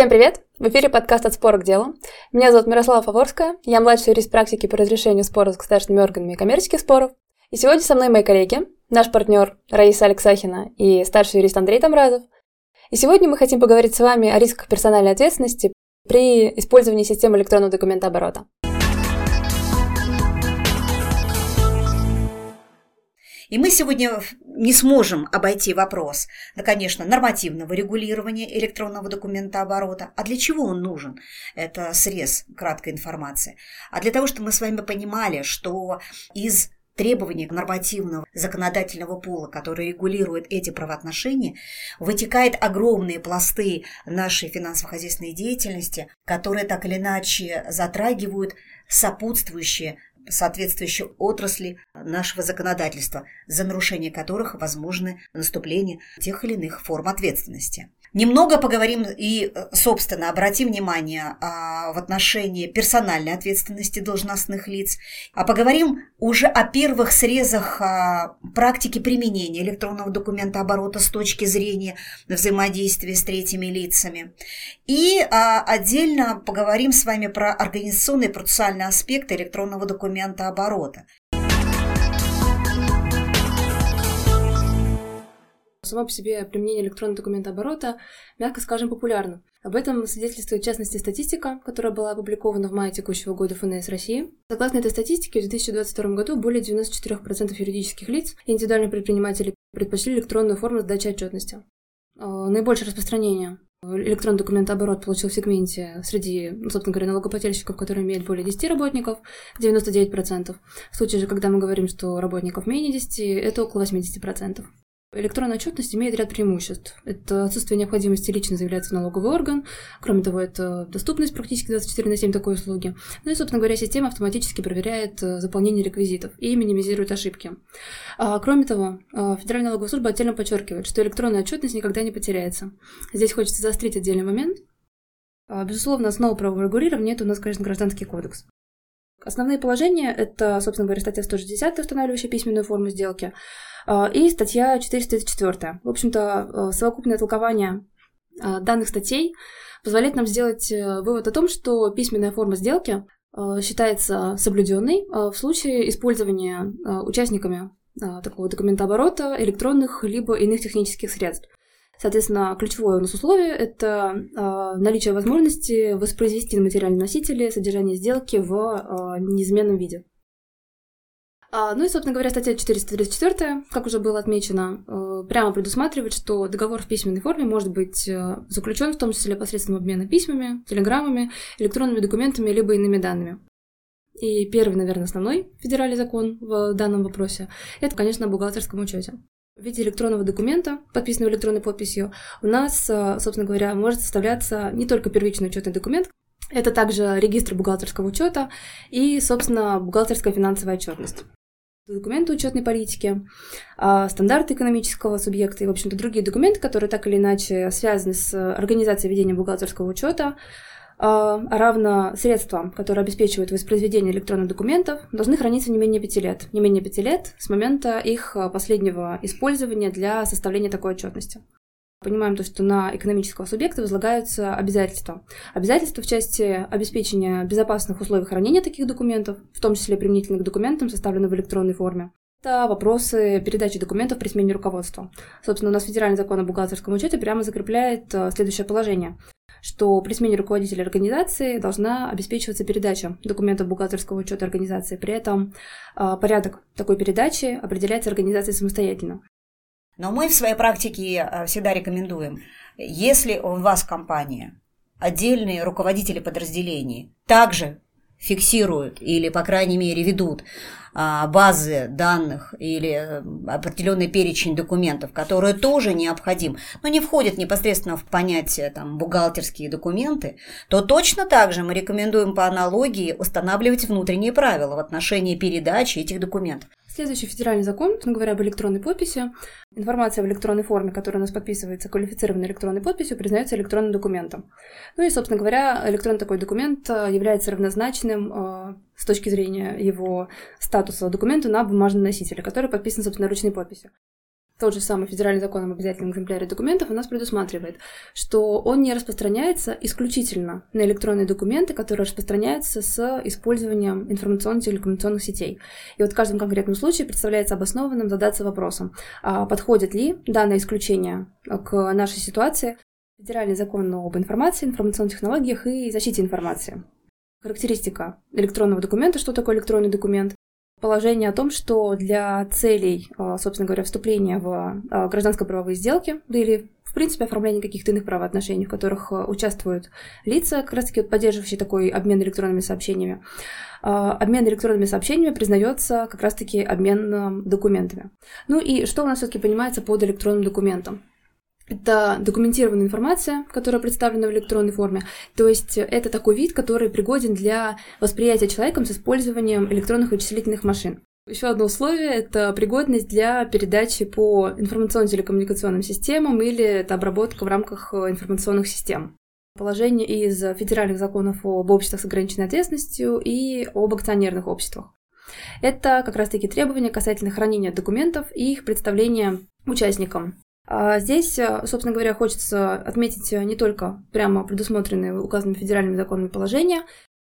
Всем привет! В эфире подкаст «От спора к делу». Меня зовут Мирослава Фаворская, я младший юрист практики по разрешению споров с государственными органами и коммерческих споров. И сегодня со мной мои коллеги, наш партнер Раиса Алексахина и старший юрист Андрей Тамразов. И сегодня мы хотим поговорить с вами о рисках персональной ответственности при использовании системы электронного документа оборота. И мы сегодня не сможем обойти вопрос, да, конечно, нормативного регулирования электронного документа оборота. А для чего он нужен? Это срез краткой информации. А для того, чтобы мы с вами понимали, что из требований нормативного законодательного пола, который регулирует эти правоотношения, вытекают огромные пласты нашей финансово-хозяйственной деятельности, которые так или иначе затрагивают сопутствующие соответствующие отрасли нашего законодательства, за нарушение которых возможны наступление тех или иных форм ответственности. Немного поговорим и, э, собственно, обратим внимание а, в отношении персональной ответственности должностных лиц, а поговорим уже о первых срезах а, практики применения электронного документа оборота с точки зрения взаимодействия с третьими лицами. И а, отдельно поговорим с вами про организационные и процессуальные аспекты электронного документа оборота. Само по себе применение электронного документа оборота, мягко скажем, популярно. Об этом свидетельствует, в частности, статистика, которая была опубликована в мае текущего года ФНС России. Согласно этой статистике, в 2022 году более 94% юридических лиц и индивидуальных предпринимателей предпочли электронную форму сдачи отчетности. А, наибольшее распространение электронный документооборот получил в сегменте среди, ну, собственно говоря, налогоплательщиков, которые имеют более 10 работников, 99%. В случае же, когда мы говорим, что работников менее 10, это около 80%. Электронная отчетность имеет ряд преимуществ. Это отсутствие необходимости лично заявляться в налоговый орган. Кроме того, это доступность практически 24 на 7 такой услуги. Ну и, собственно говоря, система автоматически проверяет э, заполнение реквизитов и минимизирует ошибки. А, кроме того, э, Федеральная налоговая служба отдельно подчеркивает, что электронная отчетность никогда не потеряется. Здесь хочется заострить отдельный момент. А, безусловно, основа правового регулирования – это у нас, конечно, гражданский кодекс. Основные положения – это, собственно говоря, статья 160, устанавливающая письменную форму сделки – и статья 434. В общем-то, э, совокупное толкование а, данных статей позволяет нам сделать э, вывод о том, что письменная форма сделки э, считается соблюденной в случае использования участниками такого документооборота электронных либо иных технических средств. Соответственно, ключевое у нас условие – это наличие возможности воспроизвести на материальном носителе содержание сделки в неизменном виде. А, ну и, собственно говоря, статья 434, как уже было отмечено, э, прямо предусматривает, что договор в письменной форме может быть э, заключен в том числе посредством обмена письмами, телеграммами, электронными документами либо иными данными. И первый, наверное, основной федеральный закон в данном вопросе – это, конечно, о бухгалтерском учете. В виде электронного документа, подписанного электронной подписью, у нас, э, собственно говоря, может составляться не только первичный учетный документ, это также регистр бухгалтерского учета и, собственно, бухгалтерская финансовая отчетность документы учетной политики, а, стандарты экономического субъекта и, в общем-то, другие документы, которые так или иначе связаны с организацией ведения бухгалтерского учета, а, равно средства, которые обеспечивают воспроизведение электронных документов, должны храниться не менее пяти лет. Не менее пяти лет с момента их последнего использования для составления такой отчетности. Понимаем то, что на экономического субъекта возлагаются обязательства. Обязательства в части обеспечения безопасных условий хранения таких документов, в том числе применительно к документам, составленным в электронной форме. Это вопросы передачи документов при смене руководства. Собственно, у нас федеральный закон о бухгалтерском учете прямо закрепляет э, следующее положение, что при смене руководителя организации должна обеспечиваться передача документов бухгалтерского учета организации. При этом э, порядок такой передачи определяется организацией самостоятельно. Но мы в своей практике э, всегда рекомендуем, если у вас компания, отдельные руководители подразделений также фиксируют или, по крайней мере, ведут а, базы данных или э, определенный перечень документов, которые тоже необходим, но не входят непосредственно в понятие там, бухгалтерские документы, то точно так же мы рекомендуем по аналогии устанавливать внутренние правила в отношении передачи этих документов. Следующий федеральный закон, говоря об электронной подписи, информация в электронной форме, которая у нас подписывается квалифицированной электронной подписью, признается электронным документом. Ну и, собственно говоря, электронный такой документ э, является равнозначным э, с точки зрения его статуса документу на бумажном носителе, который подписан собственноручной подписью. Тот же самый федеральный закон об обязательном экземпляре документов у нас предусматривает, что он не распространяется исключительно на электронные документы, которые распространяются с использованием информационно-телекоммуникационных сетей. И вот в каждом конкретном случае представляется обоснованным задаться вопросом, а подходит ли данное исключение к нашей ситуации Федеральный закон об информации, информационных технологиях и защите информации. Характеристика электронного документа, что такое электронный документ, положение о том, что для целей, а, собственно говоря, вступления в а, гражданско-правовые сделки, да или, в принципе, оформления каких-то иных правоотношений, в которых а, участвуют лица, как раз-таки поддерживающие такой обмен электронными сообщениями, обмен электронными сообщениями признается как раз-таки обмен документами. Ну и что у нас все-таки понимается под электронным документом? Это документированная информация, которая представлена в электронной форме. То есть это такой вид, который пригоден для восприятия человеком с использованием электронных вычислительных машин. Еще одно условие – это пригодность для передачи по информационно-телекоммуникационным системам или это обработка в рамках информационных систем. Положение из федеральных законов об обществах с ограниченной ответственностью и об акционерных обществах. Это как раз-таки требования касательно хранения документов и их представления участникам здесь, э, собственно говоря, хочется отметить не только прямо предусмотренные указанными федеральными законами положения,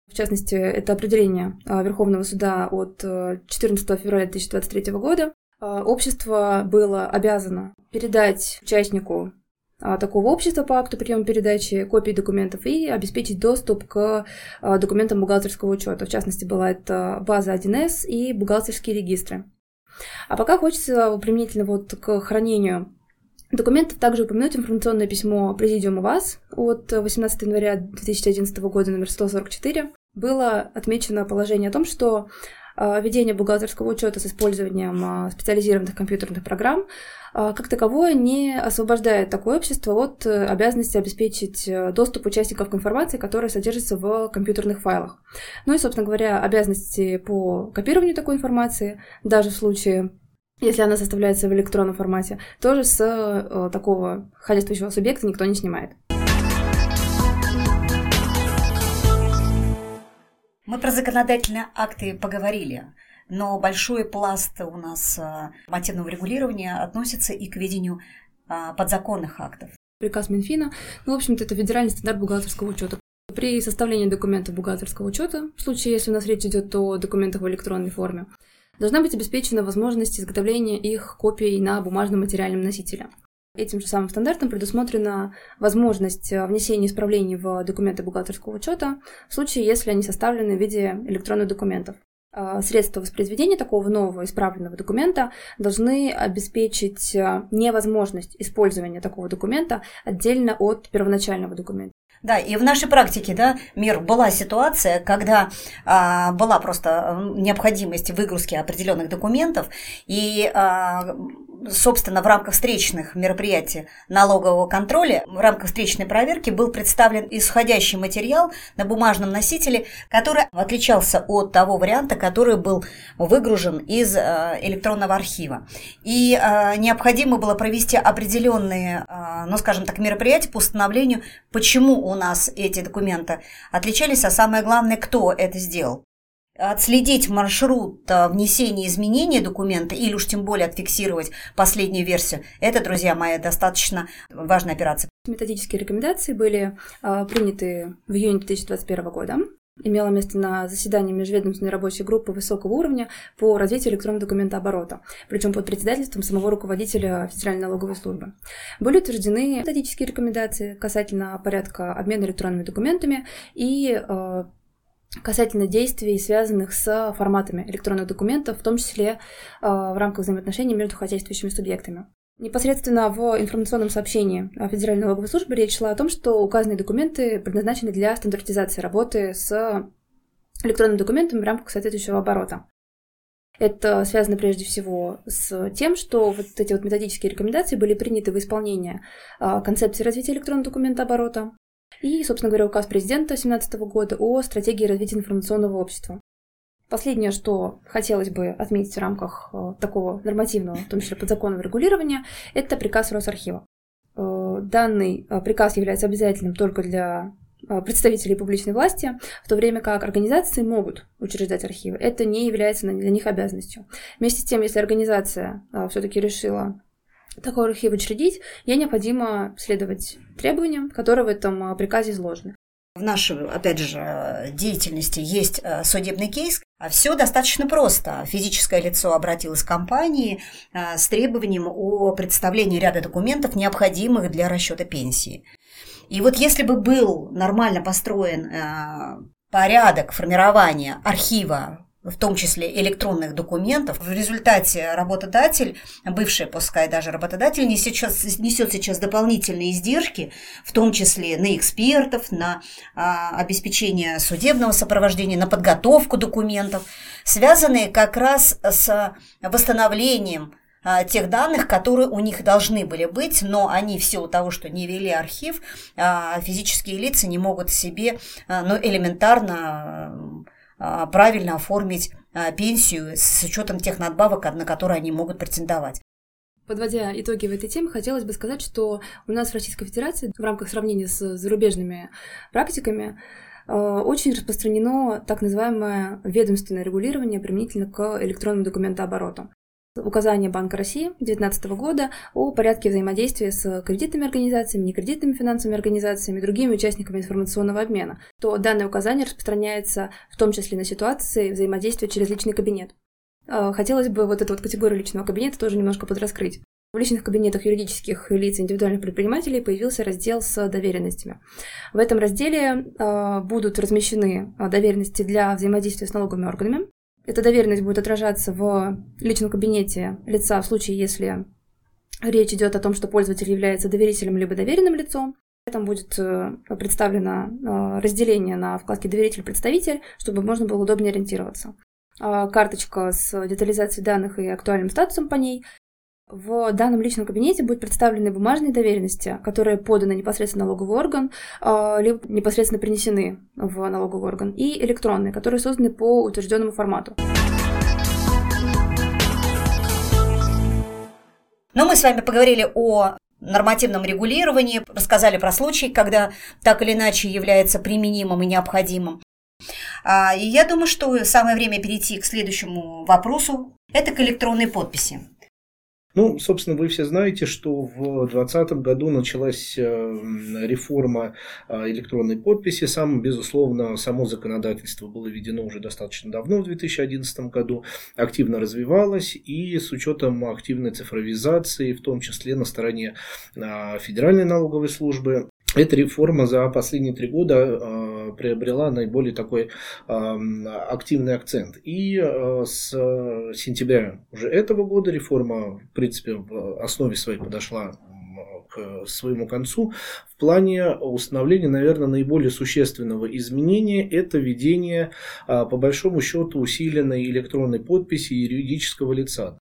в частности, это определение а, Верховного суда от 14 э, февраля 2023 года. А, общество было обязано передать участнику такого общества по акту приема передачи копии документов и обеспечить доступ к документам бухгалтерского учета. В частности, была это база 1С и бухгалтерские регистры. А пока хочется применительно вот к хранению документов также упомянуть информационное письмо Президиума ВАЗ от 18 января 2011 года номер 144. Было отмечено положение о том, что а, ведение бухгалтерского учета с использованием а, специализированных компьютерных программ а, как таковое не освобождает такое общество от э, обязанности обеспечить э, доступ участников к информации, которая содержится в компьютерных файлах. Ну и, собственно говоря, обязанности по копированию такой информации, даже в случае если она составляется в электронном формате, тоже с э, такого ходящего субъекта никто не снимает. Мы про законодательные акты поговорили, но большой пласт у нас э, нормативного регулирования относится и к ведению э, подзаконных актов. Приказ Минфина, ну, в общем-то, это федеральный стандарт бухгалтерского учета. При составлении документов бухгалтерского учета, в случае, если у нас речь идет о документах в электронной форме, должна быть обеспечена возможность изготовления их копий на бумажном материальном носителе. Этим же самым стандартом предусмотрена возможность э, внесения исправлений в документы бухгалтерского учета в случае, если они составлены в виде электронных документов. А, средства воспроизведения такого нового исправленного документа должны обеспечить э, невозможность использования такого документа отдельно от первоначального документа. Да, и в нашей практике, да, мир была ситуация, когда а, была просто необходимость выгрузки определенных документов, и а, собственно, в рамках встречных мероприятий налогового контроля, в рамках встречной проверки был представлен исходящий материал на бумажном носителе, который отличался от того варианта, который был выгружен из э, электронного архива. И э, необходимо было провести определенные, э, ну, скажем так, мероприятия по установлению, почему у нас эти документы отличались, а самое главное, кто это сделал отследить маршрут а, внесения изменений документа или уж тем более отфиксировать последнюю версию, это, друзья мои, достаточно важная операция. Методические рекомендации были э, приняты в июне 2021 года. Имело место на заседании межведомственной рабочей группы высокого уровня по развитию электронного документооборота, причем под председательством самого руководителя Федеральной налоговой службы. Были утверждены методические рекомендации касательно порядка обмена электронными документами и э, касательно действий, связанных с форматами электронных документов, в том числе э, в рамках взаимоотношений между хозяйствующими субъектами. Непосредственно в информационном сообщении Федеральной налоговой службы речь шла о том, что указанные документы предназначены для стандартизации работы с электронными документами в рамках соответствующего оборота. Это связано прежде всего с тем, что вот эти вот методические рекомендации были приняты в исполнение э, концепции развития электронного документа оборота, и, собственно говоря, указ президента 2017 года о стратегии развития информационного общества. Последнее, что хотелось бы отметить в рамках э, такого нормативного, в том числе подзаконного регулирования, это приказ Росархива. Э, данный э, приказ является обязательным только для представителей публичной власти, в то время как организации могут учреждать архивы. Это не является для них обязанностью. Вместе с тем, если организация все-таки решила такой архив учредить, ей необходимо следовать требованиям, которые в этом а, приказе изложены. В нашей, опять же, деятельности есть э, судебный кейс. А Все достаточно просто. Физическое лицо обратилось к компании с требованием о представлении ряда документов, необходимых для расчета пенсии. И вот если бы был нормально построен порядок формирования архива в том числе электронных документов. В результате работодатель, бывший, пускай даже работодатель, несет сейчас, несет сейчас дополнительные издержки, в том числе на экспертов, на а, обеспечение судебного сопровождения, на подготовку документов, связанные как раз с восстановлением а, тех данных, которые у них должны были быть, но они в силу того, что не вели архив, а, физические лица не могут себе а, ну, элементарно правильно оформить а, пенсию с учетом тех надбавок, на которые они могут претендовать. Подводя итоги в этой теме, хотелось бы сказать, что у нас в Российской Федерации в рамках сравнения с зарубежными практиками а, очень распространено так называемое ведомственное регулирование применительно к электронному документообороту указание Банка России 2019 года о порядке взаимодействия с кредитными организациями, некредитными финансовыми организациями другими участниками информационного обмена, то данное указание распространяется в том числе на ситуации взаимодействия через личный кабинет. А, хотелось бы вот эту вот категорию личного кабинета тоже немножко подраскрыть. В личных кабинетах юридических лиц индивидуальных предпринимателей появился раздел с доверенностями. В этом разделе э, будут размещены доверенности для взаимодействия с налоговыми органами, эта доверенность будет отражаться в личном кабинете лица в случае, если речь идет о том, что пользователь является доверителем либо доверенным лицом. Там будет э, представлено э, разделение на вкладке «Доверитель-представитель», чтобы можно было удобнее ориентироваться. А, карточка с детализацией данных и актуальным статусом по ней в данном личном кабинете будут представлены бумажные доверенности, которые поданы непосредственно в налоговый орган, а, либо непосредственно принесены в налоговый орган, и электронные, которые созданы по утвержденному формату. Но мы с вами поговорили о нормативном регулировании, рассказали про случаи, когда так или иначе является применимым и необходимым. А, и я думаю, что самое время перейти к следующему вопросу. Это к электронной подписи. Ну, собственно, вы все знаете, что в 2020 году началась э, реформа э, электронной подписи. Сам, безусловно, само законодательство было введено уже достаточно давно, в 2011 году, активно развивалось, и с учетом активной цифровизации, в том числе на стороне э, Федеральной налоговой службы, эта реформа за последние три года э, приобрела наиболее такой э, активный акцент. И э, с сентября уже этого года реформа, в принципе, в основе своей подошла к своему концу. В плане установления, наверное, наиболее существенного изменения – это введение, по большому счету, усиленной электронной подписи юридического лица.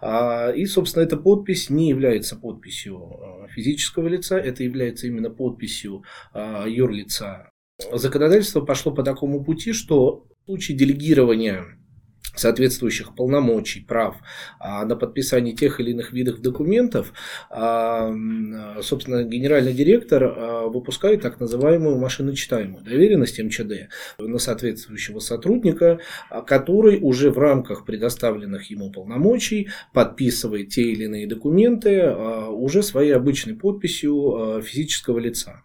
А, и, собственно, эта подпись не является подписью а, физического лица, это является именно подписью а, юрлица. Законодательство пошло по такому пути, что в случае делегирования соответствующих полномочий, прав а, на подписание тех или иных видов документов, а, собственно, генеральный директор а, выпускает так называемую машиночитаемую доверенность МЧД на соответствующего сотрудника, который уже в рамках предоставленных ему полномочий подписывает те или иные документы уже своей обычной подписью физического лица.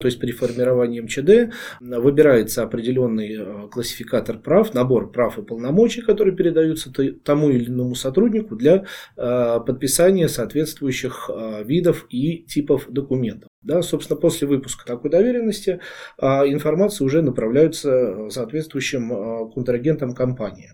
То есть при формировании МЧД выбирается определенный э, классификатор прав, набор прав и полномочий, которые передаются тому или иному сотруднику для э, подписания соответствующих э, видов и типов документов. Да, собственно, после выпуска такой доверенности информация уже направляется соответствующим контрагентам компании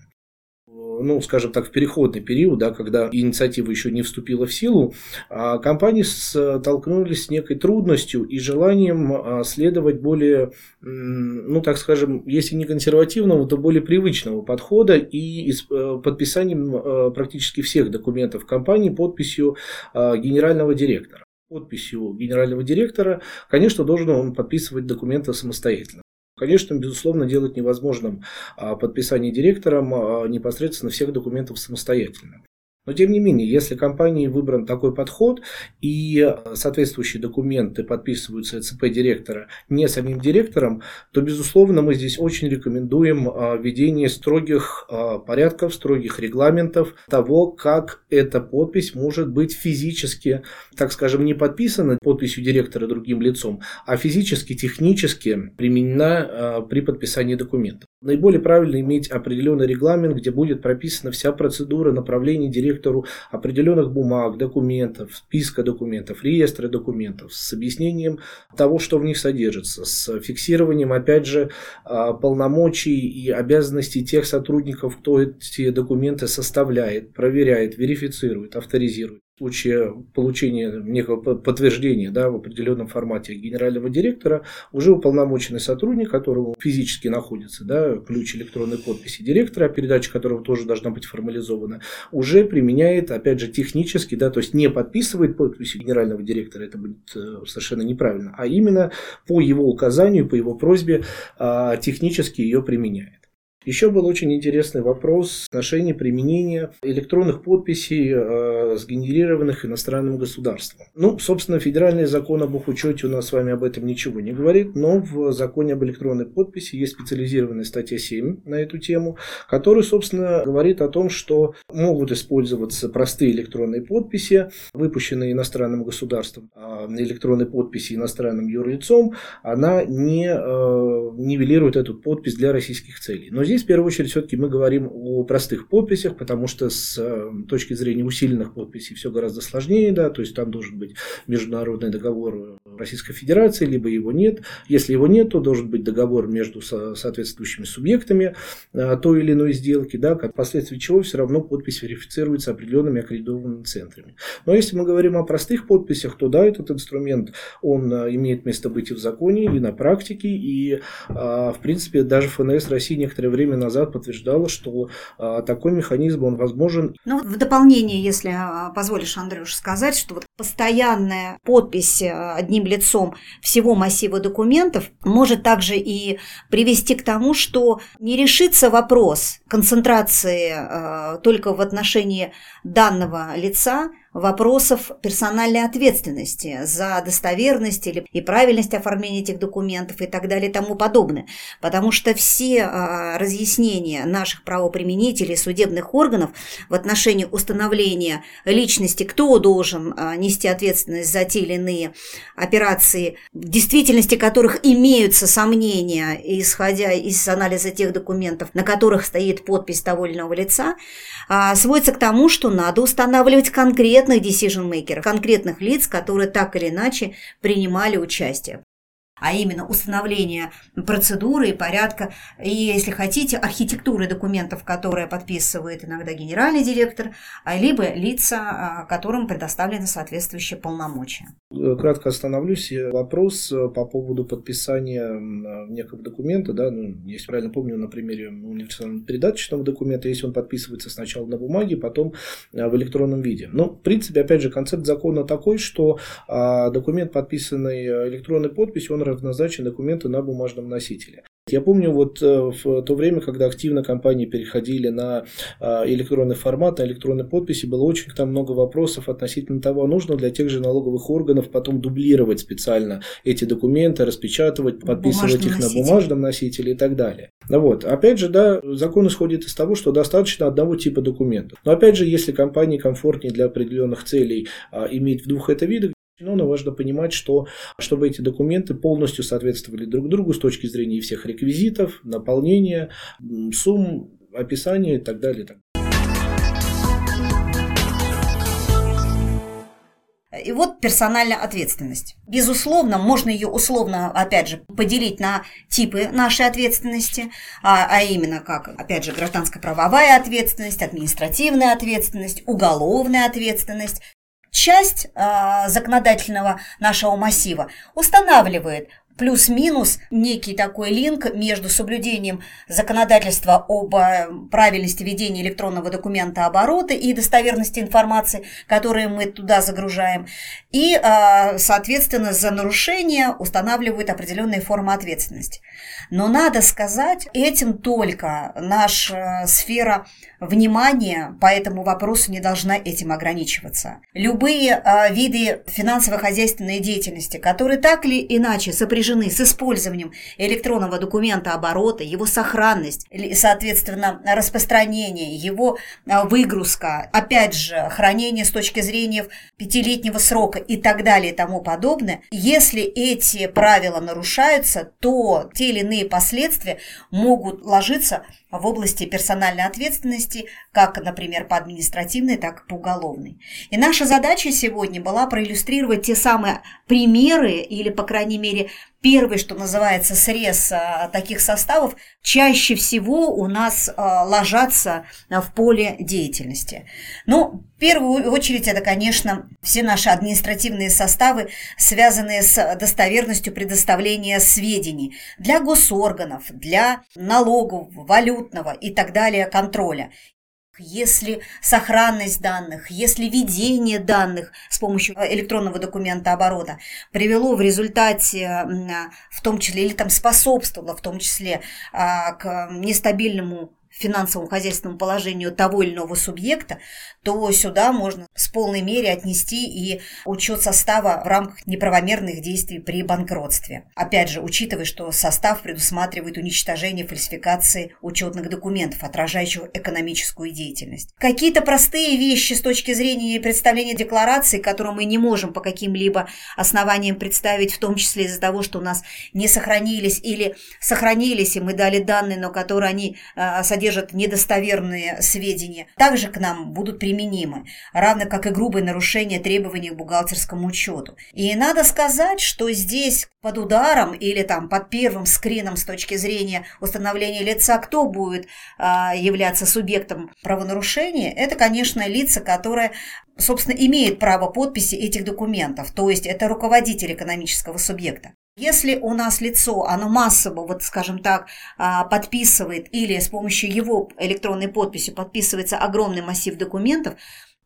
ну, скажем так, в переходный период, да, когда инициатива еще не вступила в силу, а компании столкнулись с некой трудностью и желанием а, следовать более, ну, так скажем, если не консервативного, то более привычного подхода и э, подписанием э, практически всех документов компании подписью а, генерального директора подписью генерального директора, конечно, должен он подписывать документы самостоятельно. Конечно, безусловно, делать невозможным а, подписание директором а, непосредственно всех документов самостоятельно. Но тем не менее, если компании выбран такой подход и соответствующие документы подписываются ЦП директора не самим директором, то, безусловно, мы здесь очень рекомендуем а, введение строгих а, порядков, строгих регламентов того, как эта подпись может быть физически, так скажем, не подписана подписью директора другим лицом, а физически, технически применена а, при подписании документов. Наиболее правильно иметь определенный регламент, где будет прописана вся процедура направления директору определенных бумаг, документов, списка документов, реестра документов, с объяснением того, что в них содержится, с фиксированием, опять же, а, полномочий и обязанностей тех сотрудников, кто эти документы составляет, проверяет, верифицирует, авторизирует случае получения некого подтверждения да, в определенном формате генерального директора, уже уполномоченный сотрудник, которого физически находится, да, ключ электронной подписи директора, передача которого тоже должна быть формализована, уже применяет, опять же, технически, да, то есть не подписывает подписью генерального директора, это будет э, совершенно неправильно, а именно по его указанию, по его просьбе а, технически ее применяет. Еще был очень интересный вопрос в отношении применения электронных подписей, э, сгенерированных иностранным государством. Ну, собственно, федеральный закон об их учете у нас с вами об этом ничего не говорит, но в законе об электронной подписи есть специализированная статья 7 на эту тему, которая, собственно, говорит о том, что могут использоваться простые электронные подписи, выпущенные иностранным государством, а электронной подписи иностранным юрлицом, она не э, нивелирует эту подпись для российских целей. Но здесь Здесь в первую очередь все-таки мы говорим о простых подписях, потому что с э, точки зрения усиленных подписей все гораздо сложнее, да, то есть там должен быть международный договор Российской Федерации, либо его нет. Если его нет, то должен быть договор между соответствующими субъектами э, той или иной сделки, да, как впоследствии чего все равно подпись верифицируется определенными аккредитованными центрами. Но если мы говорим о простых подписях, то да, этот инструмент, он э, имеет место быть и в законе, и на практике, и в принципе даже ФНС России некоторое время время назад подтверждала, что а, такой механизм, он возможен. Ну, в дополнение, если а, позволишь, Андрюш, сказать, что вот постоянная подпись а, одним лицом всего массива документов может также и привести к тому, что не решится вопрос концентрации только в отношении данного лица вопросов персональной ответственности за достоверность или и правильность оформления этих документов и так далее и тому подобное. Потому что все а, разъяснения наших правоприменителей, судебных органов в отношении установления личности, кто должен а, нести ответственность за те или иные операции, в действительности которых имеются сомнения, исходя из анализа тех документов, на которых стоит подпись того или лица, а, сводится к тому, что надо устанавливать конкретно конкретных decision-makers, конкретных лиц, которые так или иначе принимали участие а именно установление процедуры и порядка, и, если хотите, архитектуры документов, которые подписывает иногда генеральный директор, а либо лица, а, которым предоставлены соответствующие полномочия. Кратко остановлюсь. Вопрос э, по поводу подписания некого документа, да, ну, если правильно помню, на примере универсального передаточного документа, если он подписывается сначала на бумаге, потом э, в электронном виде. Ну, в принципе, опять же, концепт закона такой, что а, документ, подписанный э, электронной подписью, он равнозначен документу на бумажном носителе. Я помню вот э, в то время, когда активно компании переходили на а, электронный формат, на электронной подписи, было очень там много вопросов относительно того, нужно для тех же налоговых органов потом дублировать специально эти документы, распечатывать, подписывать их носитель. на бумажном носителе и так далее. Ну вот, опять же, да, закон исходит из того, что достаточно одного типа документов. Но опять же, если компании комфортнее для определенных целей а, иметь в двух это видах, но важно понимать, что чтобы эти документы полностью соответствовали друг другу с точки зрения всех реквизитов, наполнения, сумм, описания и так далее. И вот персональная ответственность. Безусловно, можно ее условно, опять же, поделить на типы нашей ответственности, а, а именно как, опять же, гражданско-правовая ответственность, административная ответственность, уголовная ответственность, часть э, законодательного нашего массива устанавливает плюс-минус некий такой линк между соблюдением законодательства об э, правильности ведения электронного документа оборота и достоверности информации, которую мы туда загружаем, и, э, соответственно, за нарушение устанавливают определенные формы ответственности. Но надо сказать, этим только наша сфера внимания по этому вопросу не должна этим ограничиваться. Любые э, виды финансово-хозяйственной деятельности, которые так или иначе сопряжены с использованием электронного документа оборота, его сохранность, соответственно, распространение, его э, выгрузка, опять же, хранение с точки зрения пятилетнего срока и так далее и тому подобное, если эти правила нарушаются, то те или иные последствия могут ложиться в области персональной ответственности, как, например, по административной, так и по уголовной. И наша задача сегодня была проиллюстрировать те самые примеры или, по крайней мере, первый, что называется, срез а, таких составов, чаще всего у нас а, ложатся в поле деятельности. Ну, в первую очередь, это, конечно, все наши административные составы, связанные с достоверностью предоставления сведений для госорганов, для налогов, валютного и так далее контроля. Если сохранность данных, если ведение данных с помощью электронного документа оборота привело в результате, в том числе, или там способствовало в том числе а, к нестабильному финансовому хозяйственному положению того или иного субъекта, то сюда можно с полной мере отнести и учет состава в рамках неправомерных действий при банкротстве. Опять же, учитывая, что состав предусматривает уничтожение фальсификации учетных документов, отражающих экономическую деятельность. Какие-то простые вещи с точки зрения представления декларации, которые мы не можем по каким-либо основаниям представить, в том числе из-за того, что у нас не сохранились или сохранились, и мы дали данные, но которые они э, содержат недостоверные сведения, также к нам будут применимы, равно как и грубые нарушения требований к бухгалтерскому учету. И надо сказать, что здесь под ударом или там под первым скрином с точки зрения установления лица, кто будет а, являться субъектом правонарушения, это, конечно, лица, которые собственно, имеют право подписи этих документов, то есть это руководитель экономического субъекта. Если у нас лицо, оно массово, вот скажем так, а, подписывает или с помощью его электронной подписи подписывается огромный массив документов,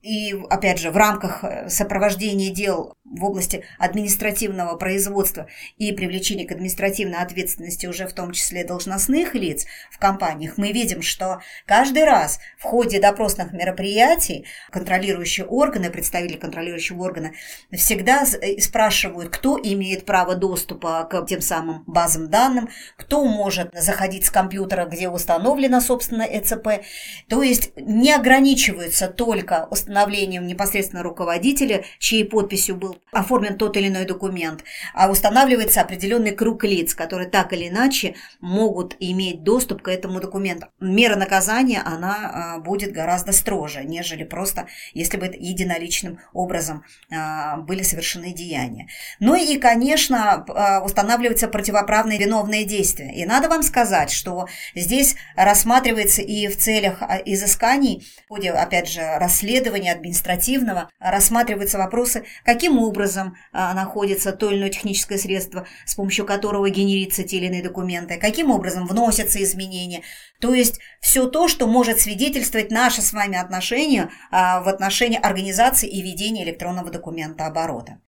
и, опять же, в рамках э, сопровождения дел в области административного производства и привлечения к административной ответственности уже в том числе должностных лиц в компаниях, мы видим, что каждый раз в ходе допросных мероприятий контролирующие органы, представители контролирующего органа всегда э, спрашивают, кто имеет право доступа к тем самым базам данным, кто может заходить с компьютера, где установлено, собственно, ЭЦП. То есть не ограничиваются только установлением непосредственно руководителя, чьей подписью был оформлен тот или иной документ, а устанавливается определенный круг лиц, которые так или иначе могут иметь доступ к этому документу. Мера наказания, она а, будет гораздо строже, нежели просто, если бы единоличным образом а, были совершены деяния. Ну и, конечно, а, устанавливается противоправные виновные действия. И надо вам сказать, что здесь рассматривается и в целях изысканий, в ходе, опять же, расследования административного, рассматриваются вопросы, каким образом образом а, находится то или иное техническое средство, с помощью которого генерится те или иные документы, каким образом вносятся изменения. То есть все то, что может свидетельствовать наше с вами отношение а, в отношении организации и ведения электронного документа оборота.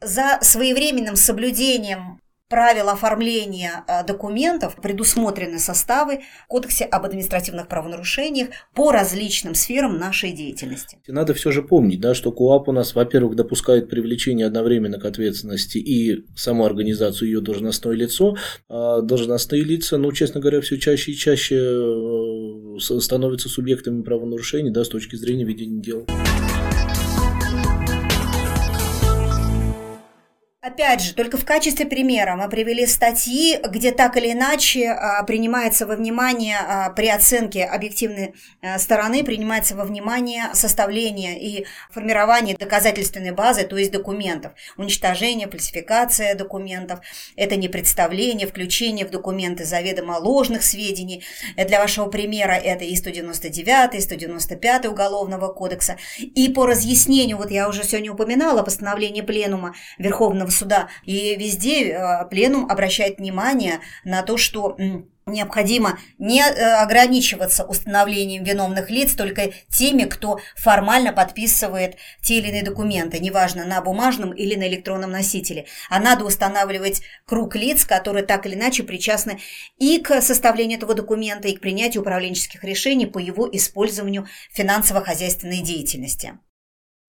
За своевременным соблюдением правил оформления э, документов предусмотрены составы в Кодексе об административных правонарушениях по различным сферам нашей деятельности. Надо все же помнить, да, что КУАП у нас, во-первых, допускает привлечение одновременно к ответственности и саму организацию ее должностное лицо, а должностные лица, ну, честно говоря, все чаще и чаще э, становятся субъектами правонарушений да, с точки зрения ведения дел. Опять же, только в качестве примера мы привели статьи, где так или иначе а, принимается во внимание а, при оценке объективной а, стороны, принимается во внимание составление и формирование доказательственной базы, то есть документов. Уничтожение, фальсификация документов, это не представление, включение в документы заведомо ложных сведений. Для вашего примера это и 199, и 195 Уголовного кодекса. И по разъяснению, вот я уже сегодня упоминала, постановление Пленума Верховного суда. И везде э, пленум обращает внимание на то, что необходимо не э, ограничиваться установлением виновных лиц только теми, кто формально подписывает те или иные документы, неважно, на бумажном или на электронном носителе, а надо устанавливать круг лиц, которые так или иначе причастны и к составлению этого документа, и к принятию управленческих решений по его использованию финансово-хозяйственной деятельности.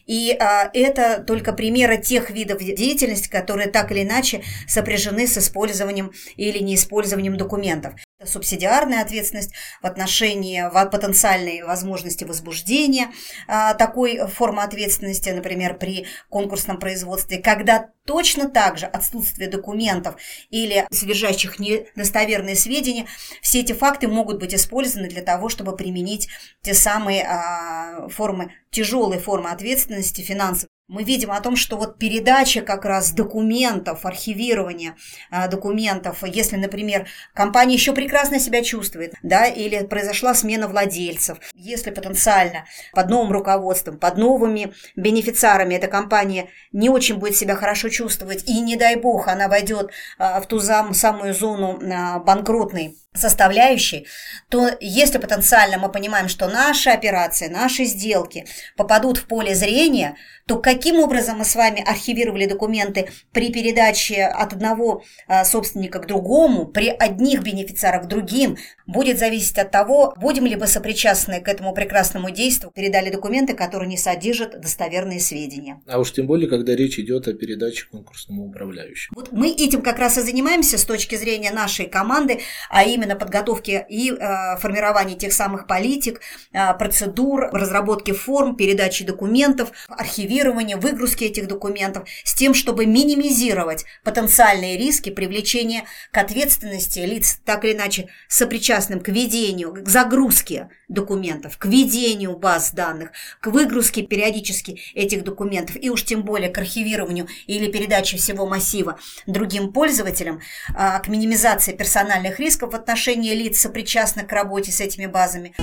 И а, это только примеры тех видов деятельности, которые так или иначе сопряжены с использованием или неиспользованием документов. Субсидиарная ответственность в отношении потенциальной возможности возбуждения а, такой формы ответственности, например, при конкурсном производстве, когда точно так же отсутствие документов или содержащих недостоверные сведения, все эти факты могут быть использованы для того, чтобы применить те самые а, формы, тяжелые формы ответственности финансовой мы видим о том, что вот передача как раз документов, архивирование а, документов, если, например, компания еще прекрасно себя чувствует, да, или произошла смена владельцев, если потенциально под новым руководством, под новыми бенефициарами эта компания не очень будет себя хорошо чувствовать, и не дай бог она войдет а, в ту самую зону а, банкротной составляющей, то если потенциально мы понимаем, что наши операции, наши сделки попадут в поле зрения, то каким образом мы с вами архивировали документы при передаче от одного а, собственника к другому, при одних бенефициарах к другим, будет зависеть от того, будем ли мы сопричастны к этому прекрасному действию, передали документы, которые не содержат достоверные сведения. А уж тем более, когда речь идет о передаче конкурсному управляющему. Вот мы этим как раз и занимаемся с точки зрения нашей команды, а именно подготовки и э, формирования тех самых политик, э, процедур, разработки форм, передачи документов, архивирования архивирования, выгрузки этих документов с тем, чтобы минимизировать потенциальные риски привлечения к ответственности лиц, так или иначе сопричастным к ведению, к загрузке документов, к ведению баз данных, к выгрузке периодически этих документов и уж тем более к архивированию или передаче всего массива другим пользователям, а, к минимизации персональных рисков в отношении лиц, сопричастных к работе с этими базами.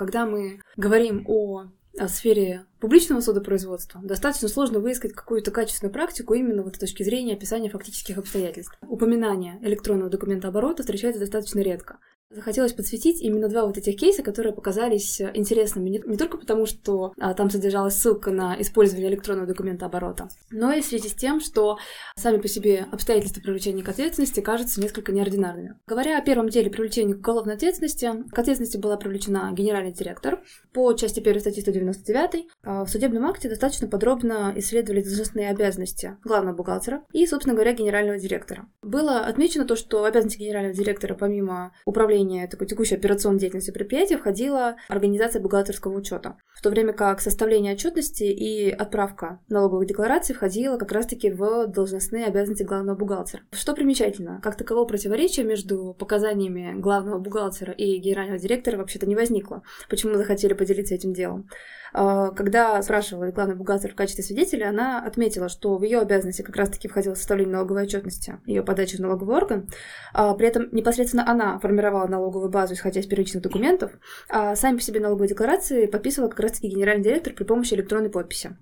Когда мы говорим о, о сфере публичного судопроизводства, достаточно сложно выискать какую-то качественную практику именно вот с точки зрения описания фактических обстоятельств. Упоминание электронного документа оборота встречается достаточно редко. Захотелось подсветить именно два вот этих кейса, которые показались э, интересными не, не только потому, что а, там содержалась ссылка на использование электронного документа оборота, но и в связи с тем, что сами по себе обстоятельства привлечения к ответственности кажутся несколько неординарными. Говоря о первом деле привлечения к уголовной ответственности, к ответственности была привлечена генеральный директор. По части 1 статьи 199 а, в судебном акте достаточно подробно исследовали должностные обязанности главного бухгалтера и, собственно говоря, генерального директора. Было отмечено то, что обязанности генерального директора, помимо управления управления такой текущей операционной деятельностью предприятия входила организация бухгалтерского учета, в то время как составление отчетности и отправка налоговых деклараций входила как раз-таки в должностные обязанности главного бухгалтера. Что примечательно, как такового противоречия между показаниями главного бухгалтера и генерального директора вообще-то не возникло. Почему захотели поделиться этим делом? А, когда спрашивала главный бухгалтер в качестве свидетеля, она отметила, что в ее обязанности как раз-таки входило составление налоговой отчетности, ее подача в налоговый орган. А, при этом непосредственно она формировала налоговую базу, исходя из первичных документов, а сами по себе налоговые декларации подписывала как раз-таки генеральный директор при помощи электронной подписи.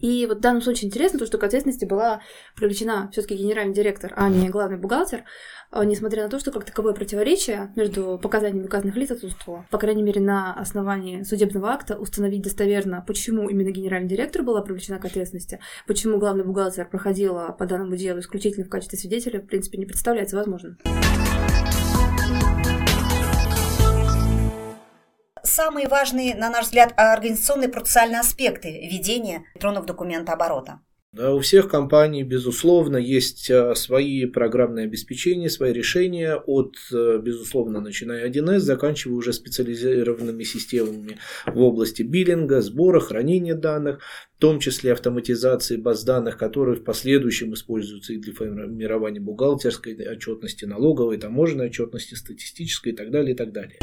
И вот в данном случае интересно то, что к ответственности была привлечена все-таки генеральный директор, а не главный бухгалтер, а, несмотря на то, что как таковое противоречие между показаниями указанных лиц отсутствовало. По крайней мере, на основании судебного акта установить достоверно, почему именно генеральный директор была привлечена к ответственности, почему главный бухгалтер проходила по данному делу исключительно в качестве свидетеля, в принципе, не представляется возможным. Самые важные, на наш взгляд, организационные процессуальные аспекты ведения электронного документа оборота? Да, у всех компаний, безусловно, есть а, свои программные обеспечения, свои решения, от, э, безусловно, начиная 1С, заканчивая уже специализированными системами в области биллинга, сбора, хранения данных, в том числе автоматизации баз данных, которые в последующем используются и для формирования бухгалтерской отчетности, налоговой, таможенной отчетности, статистической и так далее, и так далее.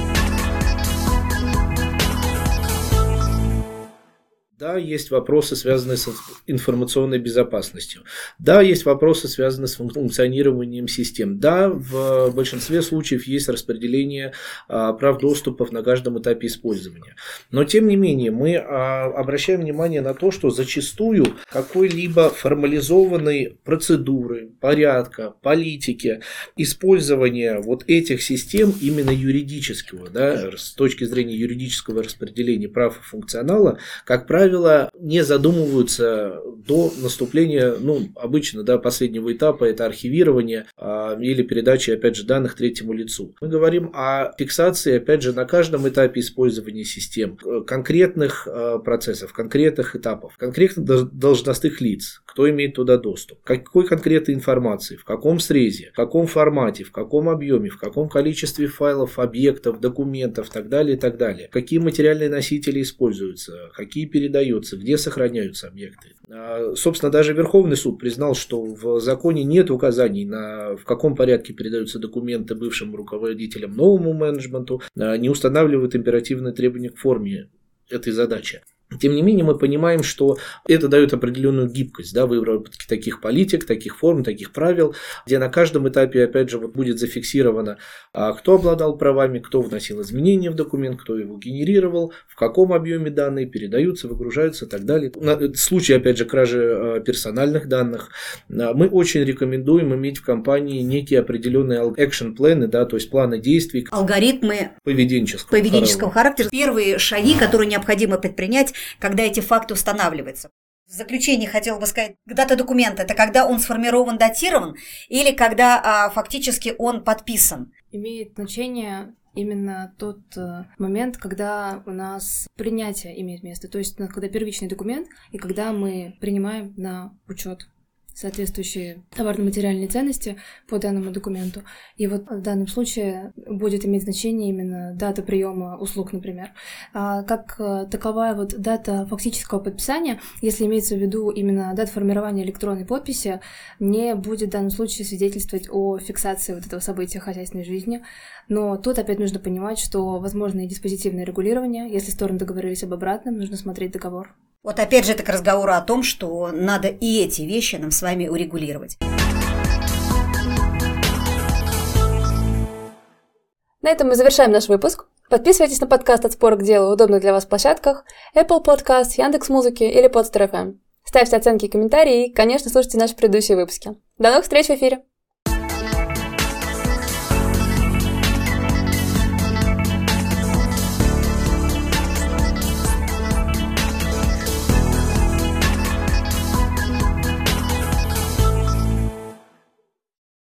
Да, есть вопросы, связанные с информационной безопасностью. Да, есть вопросы, связанные с функционированием систем. Да, в большинстве случаев есть распределение а, прав доступов на каждом этапе использования. Но, тем не менее, мы а, обращаем внимание на то, что зачастую какой-либо формализованной процедуры, порядка, политики, использования вот этих систем именно юридического, да, с точки зрения юридического распределения прав и функционала, как правило, правило, не задумываются до наступления, ну, обычно, да, последнего этапа, это архивирование а, или передача, опять же, данных третьему лицу. Мы говорим о фиксации, опять же, на каждом этапе использования систем, конкретных а, процессов, конкретных этапов, конкретных должностных лиц, кто имеет туда доступ, какой конкретной информации, в каком срезе, в каком формате, в каком объеме, в каком количестве файлов, объектов, документов, так далее, так далее, какие материальные носители используются, какие передачи передаются, где сохраняются объекты. А, собственно, даже Верховный суд признал, что в законе нет указаний на в каком порядке передаются документы бывшим руководителям новому менеджменту, а, не устанавливают императивные требования к форме этой задачи. Тем не менее, мы понимаем, что это дает определенную гибкость да, в выработке таких политик, таких форм, таких правил, где на каждом этапе, опять же, вот будет зафиксировано, а, кто обладал правами, кто вносил изменения в документ, кто его генерировал, в каком объеме данные передаются, выгружаются и так далее. В случае, опять же, кражи а, персональных данных, а, мы очень рекомендуем иметь в компании некие определенные action планы, да, то есть планы действий. Алгоритмы поведенческого, поведенческого характера. Первые шаги, которые необходимо предпринять когда эти факты устанавливаются. В заключение хотела бы сказать, дата документа – это когда он сформирован, датирован, или когда а, фактически он подписан? Имеет значение именно тот э, момент, когда у нас принятие имеет место, то есть когда первичный документ и когда мы принимаем на учет соответствующие товарно-материальные ценности по данному документу. И вот в данном случае будет иметь значение именно дата приема услуг, например. А как э, таковая вот дата фактического подписания, если имеется в виду именно дата формирования электронной подписи, не будет в данном случае свидетельствовать о фиксации вот этого события хозяйственной жизни. Но тут опять нужно понимать, что возможно и диспозитивное регулирование. Если стороны договорились об обратном, нужно смотреть договор. Вот опять же это к разговору о том, что надо и эти вещи нам с вами урегулировать. На этом мы завершаем наш выпуск. Подписывайтесь на подкаст «От спора к делу» в удобных для вас площадках Apple Podcast, Яндекс.Музыки или Podster.fm. Ставьте оценки и комментарии и, конечно, слушайте наши предыдущие выпуски. До новых встреч в эфире!